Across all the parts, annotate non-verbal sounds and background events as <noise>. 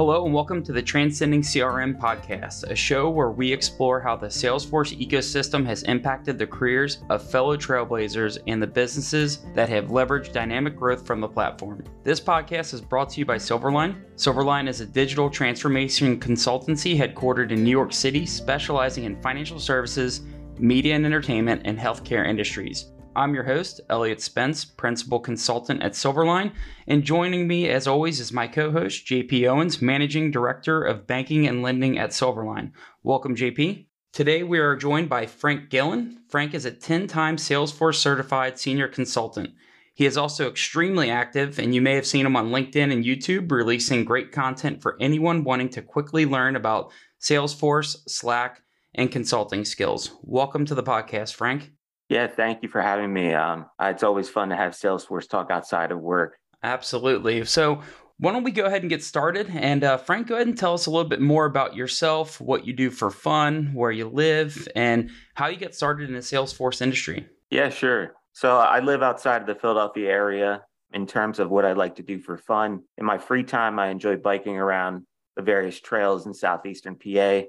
Hello, and welcome to the Transcending CRM podcast, a show where we explore how the Salesforce ecosystem has impacted the careers of fellow trailblazers and the businesses that have leveraged dynamic growth from the platform. This podcast is brought to you by Silverline. Silverline is a digital transformation consultancy headquartered in New York City, specializing in financial services, media and entertainment, and healthcare industries. I'm your host, Elliot Spence, Principal Consultant at Silverline, and joining me, as always, is my co host, JP Owens, Managing Director of Banking and Lending at Silverline. Welcome, JP. Today, we are joined by Frank Gillen. Frank is a 10 time Salesforce certified senior consultant. He is also extremely active, and you may have seen him on LinkedIn and YouTube releasing great content for anyone wanting to quickly learn about Salesforce, Slack, and consulting skills. Welcome to the podcast, Frank. Yeah, thank you for having me. Um, it's always fun to have Salesforce talk outside of work. Absolutely. So, why don't we go ahead and get started? And uh, Frank, go ahead and tell us a little bit more about yourself, what you do for fun, where you live, and how you get started in the Salesforce industry. Yeah, sure. So, I live outside of the Philadelphia area. In terms of what I like to do for fun, in my free time, I enjoy biking around the various trails in southeastern PA,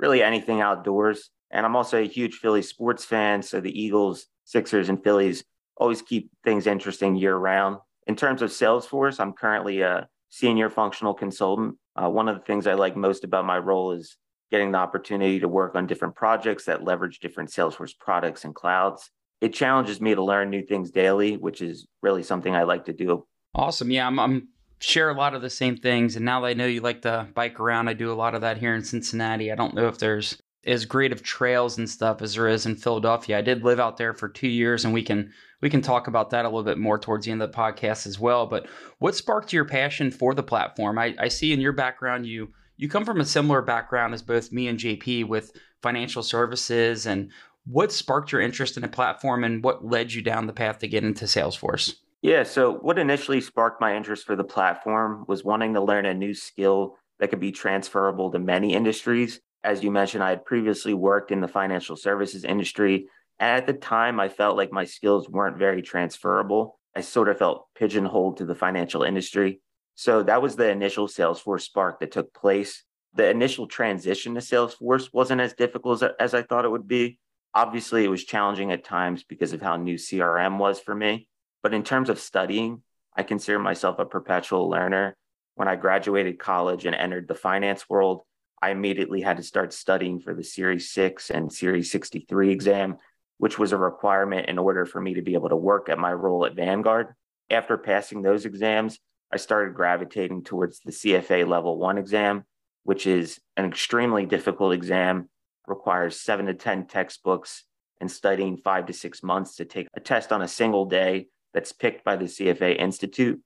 really anything outdoors. And I'm also a huge Philly sports fan. So the Eagles, Sixers, and Phillies always keep things interesting year round. In terms of Salesforce, I'm currently a senior functional consultant. Uh, one of the things I like most about my role is getting the opportunity to work on different projects that leverage different Salesforce products and clouds. It challenges me to learn new things daily, which is really something I like to do. Awesome. Yeah, I'm, I'm share a lot of the same things. And now that I know you like to bike around, I do a lot of that here in Cincinnati. I don't know if there's as great of trails and stuff as there is in Philadelphia. I did live out there for two years, and we can we can talk about that a little bit more towards the end of the podcast as well. But what sparked your passion for the platform? I, I see in your background you you come from a similar background as both me and JP with financial services. And what sparked your interest in the platform, and what led you down the path to get into Salesforce? Yeah, so what initially sparked my interest for the platform was wanting to learn a new skill that could be transferable to many industries as you mentioned, I had previously worked in the financial services industry. And at the time, I felt like my skills weren't very transferable. I sort of felt pigeonholed to the financial industry. So that was the initial Salesforce spark that took place. The initial transition to Salesforce wasn't as difficult as, as I thought it would be. Obviously, it was challenging at times because of how new CRM was for me. But in terms of studying, I consider myself a perpetual learner. When I graduated college and entered the finance world, I immediately had to start studying for the Series 6 and Series 63 exam, which was a requirement in order for me to be able to work at my role at Vanguard. After passing those exams, I started gravitating towards the CFA level one exam, which is an extremely difficult exam, requires seven to 10 textbooks and studying five to six months to take a test on a single day that's picked by the CFA Institute.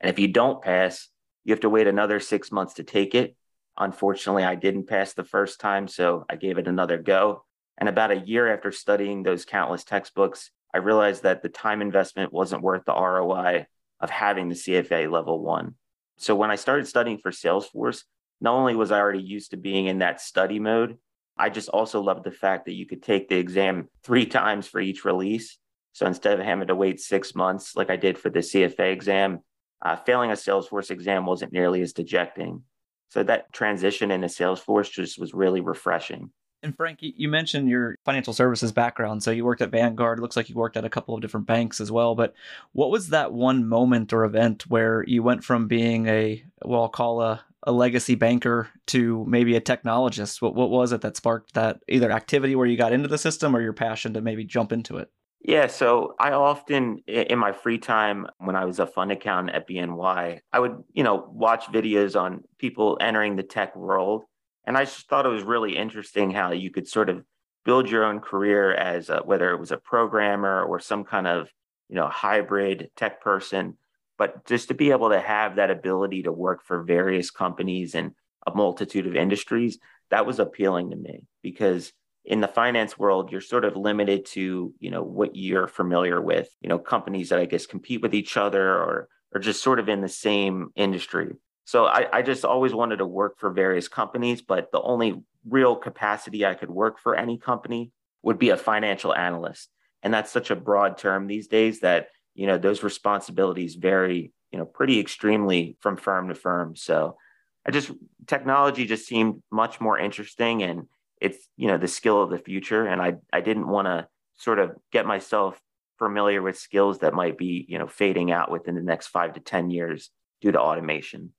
And if you don't pass, you have to wait another six months to take it Unfortunately, I didn't pass the first time, so I gave it another go. And about a year after studying those countless textbooks, I realized that the time investment wasn't worth the ROI of having the CFA level one. So when I started studying for Salesforce, not only was I already used to being in that study mode, I just also loved the fact that you could take the exam three <laughs> times for each release. So instead of having to wait six months like I did for the CFA exam, uh, failing a Salesforce exam wasn't nearly as dejecting. So that transition into Salesforce just was really refreshing. And Frank, you mentioned your financial services background. So you worked at Vanguard. Looks like you worked at a couple of different banks as well. But what was that one moment or event where you went from being a, well, I'll call a, a legacy banker to maybe a technologist? What, what was it that sparked that either activity where you got into the system or your passion to maybe jump into it? Yeah, so I often in my free time when I was a fund accountant at BNY, I would, you know, watch videos on people entering the tech world. And I just thought it was really interesting how you could sort of build your own career as a, whether it was a programmer or some kind of, you know, hybrid tech person, but just to be able to have that ability to work for various companies and a multitude of industries, that was appealing to me because in the finance world you're sort of limited to you know what you're familiar with you know companies that i guess compete with each other or or just sort of in the same industry. So I, I just always wanted to work for various companies but the only real capacity i could work for any company would be a financial analyst. And that's such a broad term these days that you know those responsibilities vary you know pretty extremely from firm to firm. So I just technology just seemed much more interesting and it's you know the skill of the future and I I didn't want to sort of get myself familiar with skills that might be you know fading out within the next 5 to 10 years due to automation.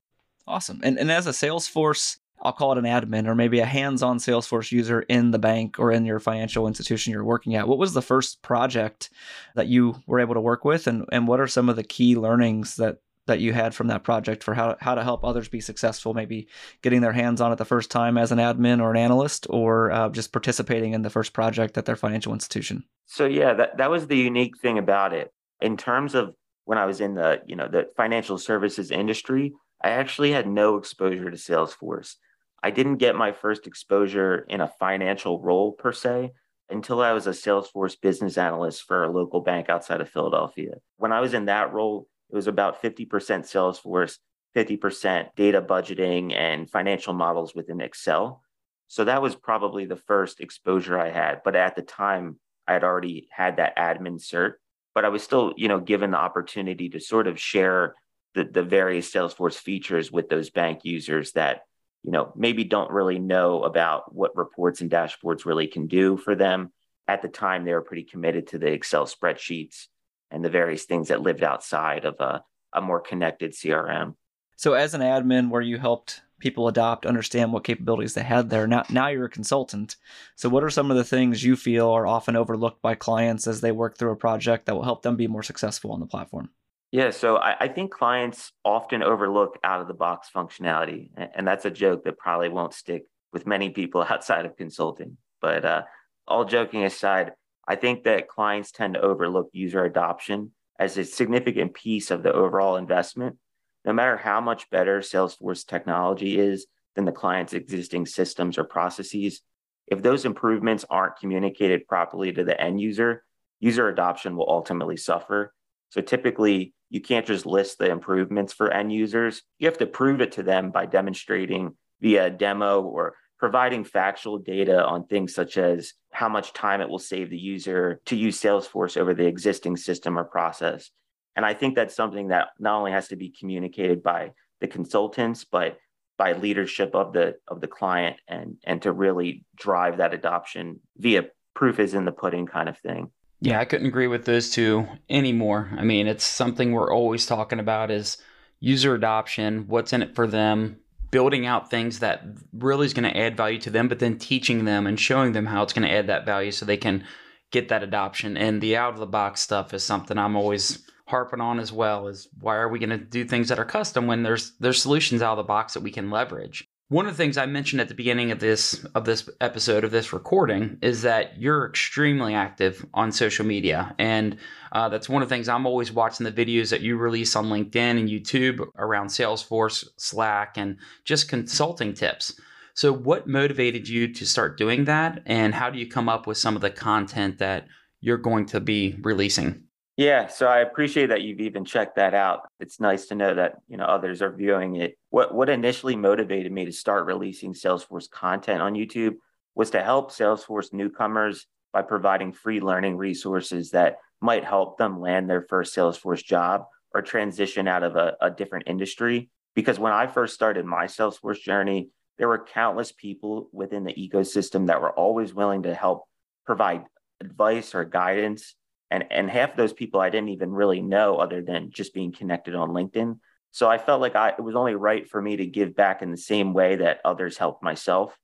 Awesome. And and as a Salesforce I'll call it an admin or maybe a hands-on Salesforce user in the bank or in your financial institution you're working at. What was the first project that you were able to work with and, and what are some of the key learnings that that you had from that project for how, how to help others be successful, maybe getting their hands on it the first time as an admin or an analyst, or uh, just participating in the first project at their financial institution? So yeah, that, that was the unique thing about it. In terms of when I was in the you know the financial services industry, I actually had no exposure to Salesforce. I didn't get my first exposure in a financial role per se until I was a Salesforce business analyst for a local bank outside of Philadelphia. When I was in that role, it was about 50% Salesforce, 50% data budgeting and financial models within Excel. So that was probably the first exposure I had. But at the time, I had already had that admin cert, but I was still, you know, given the opportunity to sort of share the, the various Salesforce features with those bank users that, you know, maybe don't really know about what reports and dashboards really can do for them. At the time, they were pretty committed to the Excel spreadsheets and the various things that lived outside of a, a more connected CRM. So, as an admin, where you helped people adopt, understand what capabilities they had there, now, now you're a consultant. So, what are some of the things you feel are often overlooked by clients as they work through a project that will help them be more successful on the platform? Yeah, so I, I think clients often overlook out of the box functionality. And that's a joke that probably won't stick with many people <laughs> outside of consulting. But uh, all joking aside, I think that clients tend to overlook user adoption as a significant piece of the overall investment. No matter how much better Salesforce technology is than the client's existing systems or processes, if those improvements aren't communicated properly to the end user, user adoption will ultimately suffer. So typically, you can't just list the improvements for end users. You have to prove it to them by demonstrating via a demo or providing factual data on things such as how much time it will save the user to use Salesforce over the existing system or process. And I think that's something that not only has to be communicated by the consultants, but by leadership of the of the client and and to really drive that adoption via proof is in the pudding kind of thing. Yeah, I couldn't agree with those two anymore. I mean, it's something we're always talking about is user adoption, what's in it for them, building out things that really is going to add value to them, but then teaching them and showing them how it's going to add that value so they can get that adoption. And the out of the box stuff is something I'm always harping on as well is why are we going to do things that are custom when there's there's solutions out of the box that we can leverage one of the things I mentioned at the beginning of this of this episode of this recording is that you're extremely active on social media, and uh, that's one of the things I'm always watching the videos that you release on LinkedIn and YouTube around Salesforce, Slack, and just consulting tips. So, what motivated you to start doing that, and how do you come up with some of the content that you're going to be releasing? Yeah, so I appreciate that you've even checked that out. It's nice to know that you know others are viewing it. What what initially motivated me to start releasing Salesforce content on YouTube was to help Salesforce newcomers by providing free learning resources that might help them land their first Salesforce job or transition out of a, a different industry. Because when I first started my Salesforce journey, there were countless people within the ecosystem that were always willing to help provide advice or guidance and and half of those people I didn't even really know other than just being connected on LinkedIn. So I felt like I, it was only right for me to give back in the same way that others helped myself.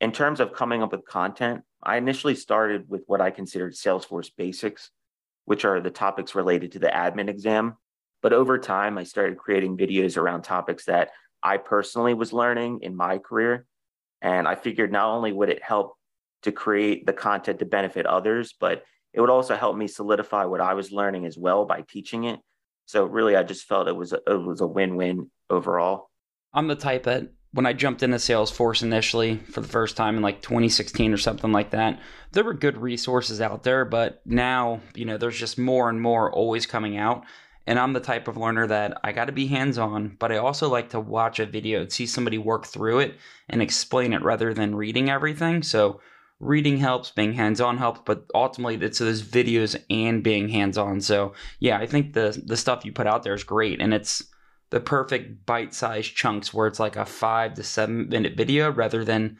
In terms of coming up with content, I initially started with what I considered Salesforce basics, which are the topics related to the admin exam. But over time, I started creating videos around topics that I personally was learning in my career. And I figured not only would it help to create the content to benefit others, but it would also help me solidify what I was learning as well by teaching it. So really, I just felt it was a, it was a win-win overall. I'm the type that when I jumped into Salesforce initially for the first time in like 2016 or something like that, there were good resources out there, but now, you know, there's just more and more always coming out. And I'm the type of learner that I got to be hands on, but I also like to watch a video and see somebody work through it and explain it rather than reading everything. So reading helps, being hands on helps, but ultimately it's those videos and being hands on. So yeah, I think the the stuff you put out there is great, and it's the perfect bite-sized chunks where it's like a five to seven minute video rather than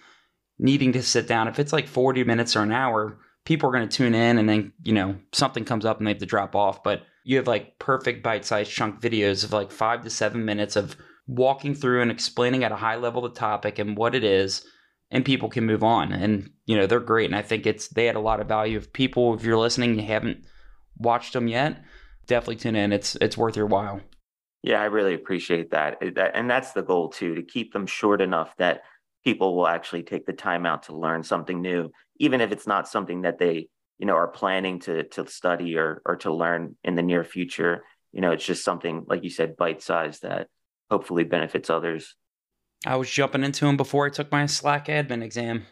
needing to sit down. If it's like 40 minutes or an hour, people are going to tune in and then, you know, something comes up and they have to drop off. But you have like perfect bite-sized chunk videos of like five to seven minutes of walking through and explaining at a high level the topic and what it is and people can move on. And you know they're great. And i think it's they add a lot of value. If people if you're listening you haven't watched them yet definitely tune in. It's it's worth your while. Yeah i really appreciate that. And that's the goal too to keep them short enough that people will actually take the time out to learn something new even if it's not something that they you know are planning to to study or or to learn in the near future. You know it's just something like you said bite sized that hopefully benefits others. I was jumping into them before I took my Slack admin exam.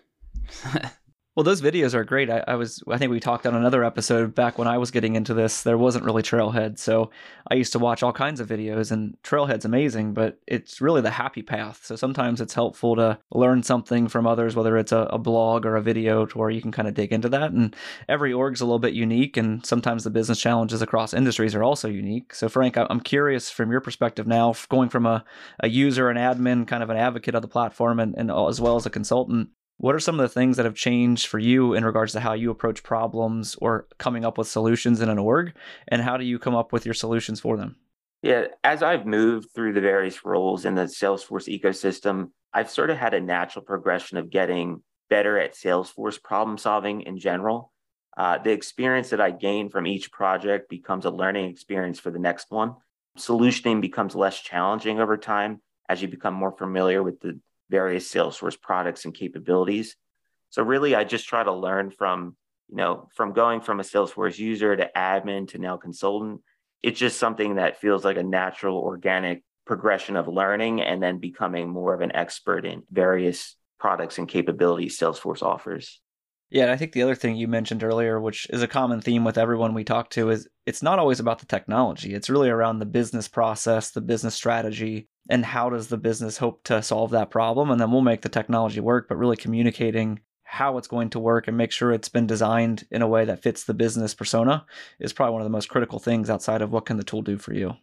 <laughs> Well, those videos are great. I, I, was, I think we talked on another episode back when I was getting into this. There wasn't really Trailhead, so I used to watch all kinds of videos, and Trailhead's amazing, but it's really the happy path. So sometimes it's helpful to learn something from others, whether it's a, a blog or a video, to where you can kind of dig into that. And every org's a little bit unique, and sometimes the business challenges across industries are also unique. So, Frank, I'm curious from your perspective now, going from a, a user, an admin, kind of an advocate of the platform, and, and as well as a consultant what are some of the things that have changed for you in regards to how you approach problems or coming up with solutions in an org? And how do you come up with your solutions for them? Yeah, as I've moved through the various roles in the Salesforce ecosystem, I've sort of had a natural progression of getting better at Salesforce problem solving in general. Uh, the experience that I gain from each project becomes a learning experience for the next one. Solutioning becomes less challenging over time as you become more familiar with the various Salesforce products and capabilities. So really, I just try to learn from, you know, from going from a Salesforce user to admin to now consultant. It's just something that feels like a natural, organic progression of learning and then becoming more of an expert in various products and capabilities Salesforce offers. Yeah, and I think the other thing you mentioned earlier, which is a common theme with everyone we talk to, is it's not always about the technology. It's really around the business process, the business strategy, and how does the business hope to solve that problem. And then we'll make the technology work, but really communicating how it's going to work and make sure it's been designed in a way that fits the business persona is probably one of the most critical things outside of what can the tool do for you.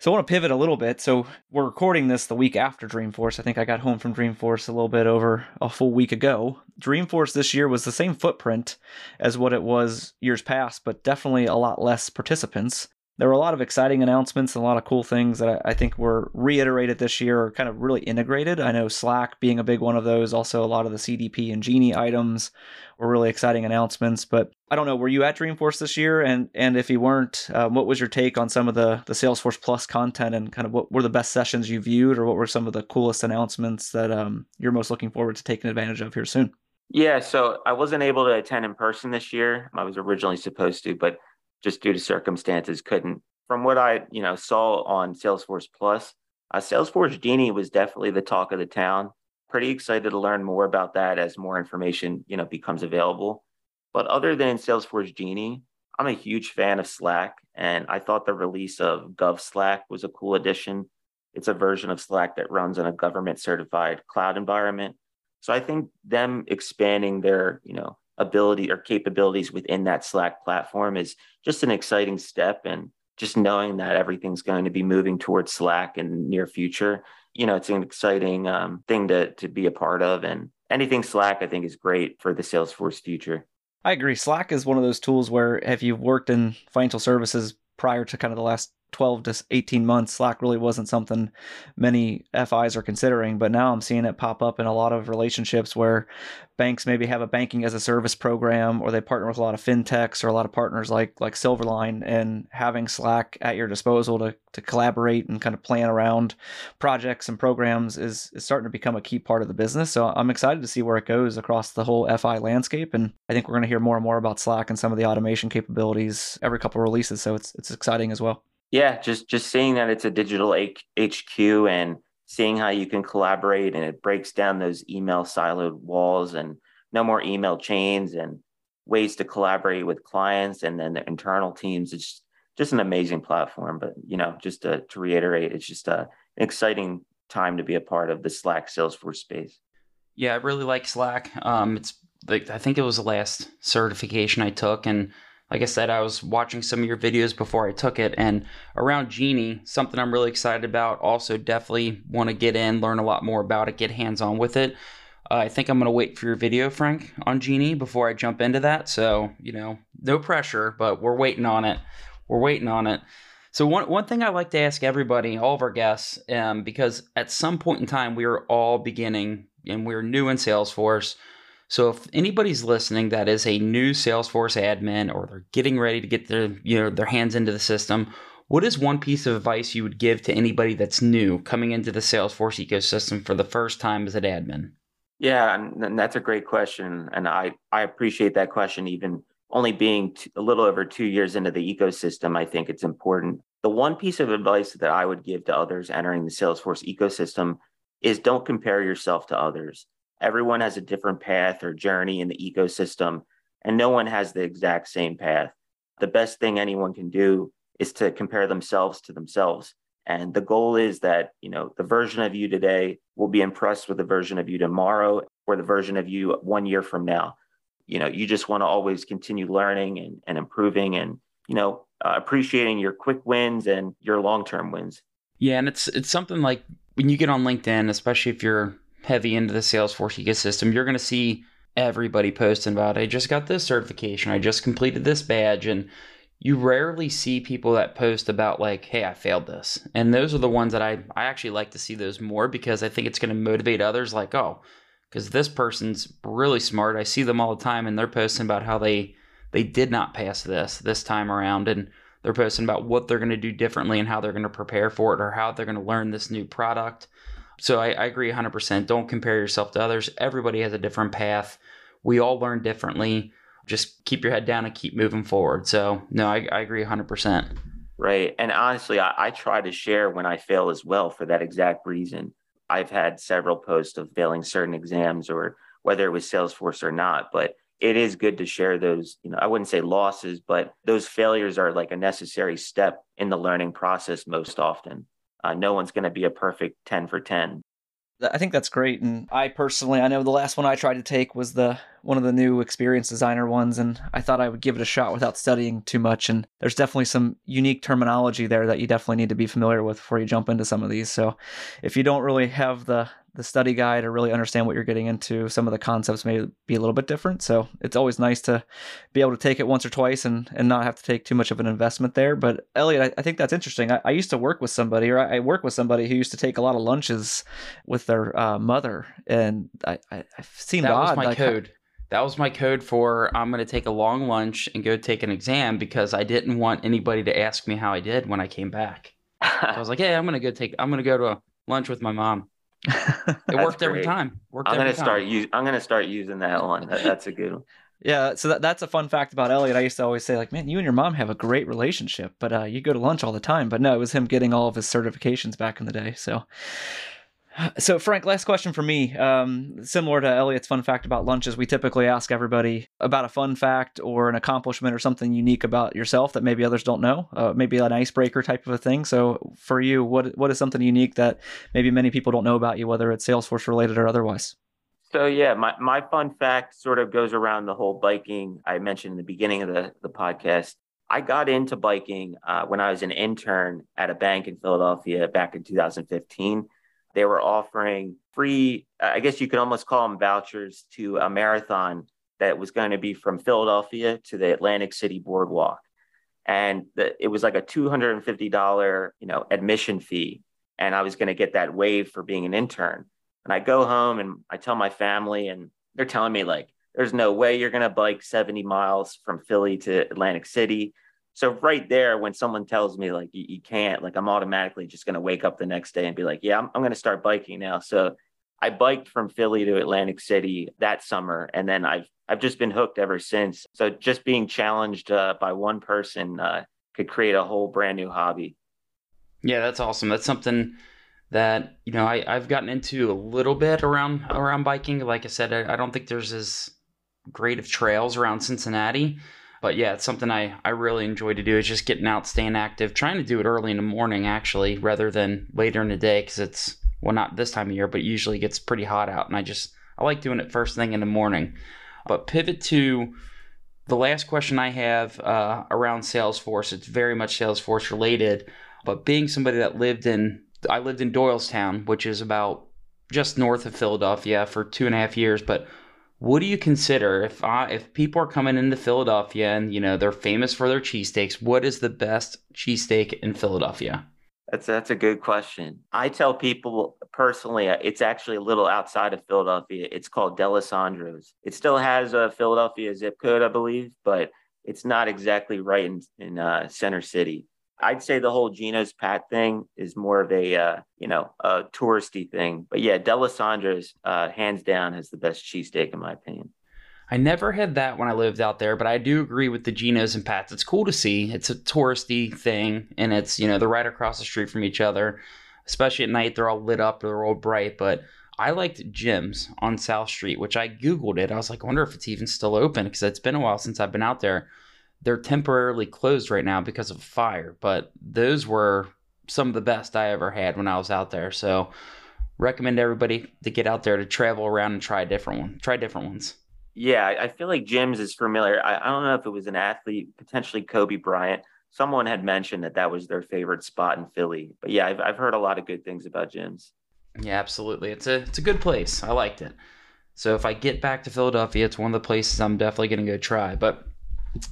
So I want to pivot a little bit. So we're recording this the week after Dreamforce. I think I got home from Dreamforce a little bit over a full week ago. Dreamforce this year was the same footprint as what it was years past, but definitely a lot less participants there were a lot of exciting announcements and a lot of cool things that I think were reiterated this year or kind of really integrated. I know Slack being a big one of those, also a lot of the CDP and Genie items were really exciting announcements. But I don't know, were you at Dreamforce this year? And and if you weren't, uh, what was your take on some of the the Salesforce Plus content and kind of what were the best sessions you viewed, or what were some of the coolest announcements that um, you're most looking forward to taking advantage of here soon? Yeah, so I wasn't able to attend in person this year. I was originally supposed to, but just due to circumstances couldn't. From what I you know saw on Salesforce Plus, uh, Salesforce Genie was definitely the talk of the town. Pretty excited to learn more about that as more information you know becomes available. But other than Salesforce Genie, I'm a huge fan of Slack, and I thought the release of Gov Slack was a cool addition. It's a version of Slack that runs in a government certified cloud environment. So I think them expanding their, you know, ability or capabilities within that Slack platform is just an exciting step. And just knowing that everything's going to be moving towards Slack in the near future, you know, it's an exciting um, thing to to be a part of. And anything Slack, I think, is great for the Salesforce future. I agree. Slack is one of those tools where if you've worked in financial services prior to kind of the last 12 to 18 months, Slack really wasn't something many FIs are considering. But now I'm seeing it pop up in a lot of relationships where banks maybe have a banking as a service program or they partner with a lot of fintechs or a lot of partners like like Silverline and having Slack at your disposal to, to collaborate and kind of plan around projects and programs is, is starting to become a key part of the business. So I'm excited to see where it goes across the whole FI landscape. And I think we're going to hear more and more about Slack and some of the automation capabilities every couple of releases. So it's it's exciting as well yeah just just seeing that it's a digital hq and seeing how you can collaborate and it breaks down those email siloed walls and no more email chains and ways to collaborate with clients and then the internal teams. It's just an amazing platform but you know just to, to reiterate it's just a, an exciting time to be a part of the slack salesforce space. Yeah i really like slack. Um, it's like i think it was the last certification i took and like I said, I was watching some of your videos before I took it, and around Genie, something I'm really excited about. Also, definitely want to get in, learn a lot more about it, get hands on with it. Uh, I think I'm going to wait for your video, Frank, on Genie before I jump into that. So, you know, no pressure, but we're waiting on it. We're waiting on it. So, one, one thing I like to ask everybody, all of our guests, um, because at some point in time, we are all beginning and we're new in Salesforce so if anybody's listening that is a new Salesforce admin or they're getting ready to get their you know their hands into the system, what is one piece of advice you would give to anybody that's new coming into the Salesforce ecosystem for the first time as an admin? Yeah, and that's a great question, and I I appreciate that question. Even only being a little over two years into the ecosystem, I think it's important. The one piece of advice that I would give to others entering the Salesforce ecosystem is don't compare yourself to others everyone has a different path or journey in the ecosystem, and no one has the exact same path. The best thing anyone can do is to compare themselves to themselves. And the goal is that, you know, the version of you today will be impressed with the version of you tomorrow or the version of you one year from now. You know, you just want to always continue learning and, and improving and, you know, uh, appreciating your quick wins and your long-term wins. Yeah, and it's it's something like when you get on LinkedIn, especially if you're heavy into the Salesforce ecosystem, you're going to see everybody posting about, I just got this certification, I just completed this badge. And you rarely see people that post about, like, hey, I failed this. And those are the ones that I, I actually like to see those more because I think it's going to motivate others, like, oh, because this person's really smart. I see them all the time and they're posting about how they they did not pass this this time around and they're posting about what they're going to do differently and how they're going to prepare for it or how they're going to learn this new product so I, I agree 100%. Don't compare yourself to others. Everybody has a different path. We all learn differently. Just keep your head down and keep moving forward. So, no, I, I agree 100%. Right. And honestly, I, I try to share when I fail as well for that exact reason. I've had several posts of failing certain exams or whether it was Salesforce or not, but it is good to share those, you know, I wouldn't say losses, but those failures are like a necessary step in the learning process most often uh, no one's going to be a perfect 10 for 10 I think that's great. And I personally, I know the last one I tried to take was the one of the new experience designer ones, and I thought I would give it a shot without studying too much. And there's definitely some unique terminology there that you definitely need to be familiar with before you jump into some of these. So if you don't really have the the study guide to really understand what you're getting into, some of the concepts may be a little bit different. So it's always nice to be able to take it once or twice and, and not have to take too much of an investment there. But Elliot, I, I think that's interesting. I, I, used to work with somebody, or I, I work with somebody who used to take a lot of lunches with their uh, mother, and I, I, have seen that was my like, code. That was my code for I'm going to take a long lunch and go take an exam because I didn't want anybody to ask me how I did when I came back. so I was like, hey, I'm going to go take, I'm going to go to a lunch with my mom. It <laughs> worked great. every time. Worked I'm gonna time. start use. I'm gonna start using that one. That, that's a good one. Yeah, so that, that's a fun fact about Elliot. I used to always say, like, man, you and your mom have a great relationship, but uh, you go to lunch all the time. But no, it was him getting all of his certifications back in the day. So so, Frank, last question for me. Um, similar to Elliot's fun fact about lunches, we typically ask everybody about a fun fact or an accomplishment or something unique about yourself that maybe others don't know, uh, maybe an icebreaker type of a thing. So, for you, what what is something unique that maybe many people don't know about you, whether it's Salesforce related or otherwise? So, yeah, my, my fun fact sort of goes around the whole biking I mentioned in the beginning of the, the podcast. I got into biking uh, when I was an intern at a bank in Philadelphia back in 2015 they were offering free, I guess you could almost call them vouchers to a marathon that was going to be from Philadelphia to the Atlantic City Boardwalk. And the, it was like a $250, you know, admission fee. And I was going to get that waived for being an intern. And I go home and I tell my family, and they're telling me, like, there's no way you're going to bike 70 miles from Philly to Atlantic City. So right there, when someone tells me like you, you can't, like I'm automatically just going to wake up the next day and be like, yeah, I'm, I'm going to start biking now. So I biked from Philly to Atlantic City that summer, and then I've I've just been hooked ever since. So just being challenged uh, by one person uh, could create a whole brand new hobby. Yeah, that's awesome. That's something that you know I, I've gotten into a little bit around around biking. Like I said, I, I don't think there's as great of trails around Cincinnati but yeah, it's something I, I really enjoy to do is just getting out, staying active, trying to do it early in the morning actually, rather than later in the day because it's well not this time of year, but usually gets pretty hot out, and I just I like doing it first thing in the morning. But pivot to The last question I have uh, around Salesforce, it's very much Salesforce related, but being somebody that lived in, I lived in Doylestown, which is about just north of Philadelphia for two and a half years. But what do you consider if if people are coming into Philadelphia and you know they're famous for their cheesesteaks? What is the best cheesesteak in Philadelphia? That's that's a good question. I tell people personally, uh, it's actually a little outside of Philadelphia. It's called Dalessandro's. It still has a Philadelphia zip code, I believe, but it's not exactly right in in uh, Center City. I'd say the whole Geno's Pat thing is more of a uh, you know a touristy thing, but yeah, Dalessandro's uh, hands down has the best cheesesteak in my opinion. I never had that when I lived out there, but I do agree with the Genos and Pats. It's cool to see. It's a touristy thing, and it's you know they're right across the street from each other. Especially at night, they're all lit up, they're all bright. But I liked Jim's on South Street, which I googled it. I was like, I wonder if it's even still open because it's been a while since I've been out there. They're temporarily closed right now because of fire, but those were some of the best I ever had when I was out there. So recommend everybody to get out there to travel around and try a different one. Try different ones. Yeah, I feel like Jim's is familiar. I, I don't know if it was an athlete, potentially Kobe Bryant. Someone had mentioned that that was their favorite spot in Philly. But yeah, I've, I've heard a lot of good things about Jim's. Yeah, absolutely. It's a it's a good place. I liked it. So if I get back to Philadelphia, it's one of the places I'm definitely going to go try. But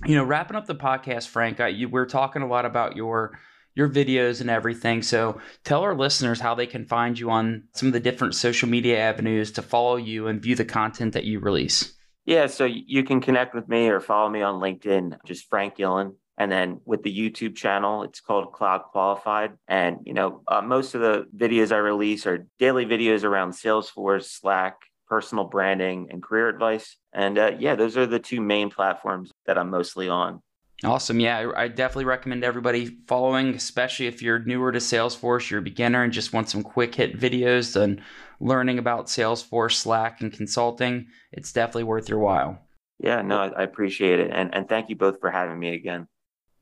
you know, wrapping up the podcast, Frank, I, you, we're talking a lot about your your videos and everything. So tell our listeners how they can find you on some of the different social media avenues to follow you and view the content that you release. Yeah, so you can connect with me or follow me on LinkedIn, just Frank Gillen. And then with the YouTube channel, it's called Cloud Qualified. And, you know, uh, most of the videos I release are daily videos around Salesforce, Slack, personal branding, and career advice. And uh, yeah, those are the two main platforms that I'm mostly on. Awesome. Yeah, I definitely recommend everybody following, especially if you're newer to Salesforce, you're a beginner and just want some quick hit videos and learning about Salesforce, Slack, and consulting. It's definitely worth your while. Yeah, no, I appreciate it. And, and thank you both for having me again.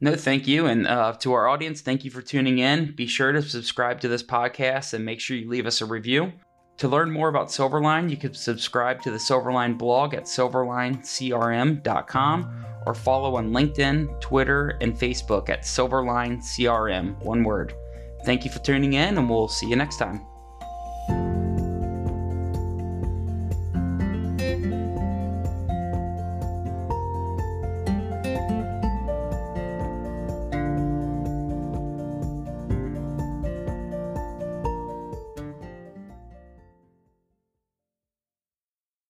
No, thank you. And uh, to our audience, thank you for tuning in. Be sure to subscribe to this podcast and make sure you leave us a review. To learn more about Silverline, you can subscribe to the Silverline blog at silverlinecrm.com or follow on LinkedIn, Twitter, and Facebook at Silverline CRM, one word. Thank you for tuning in, and we'll see you next time.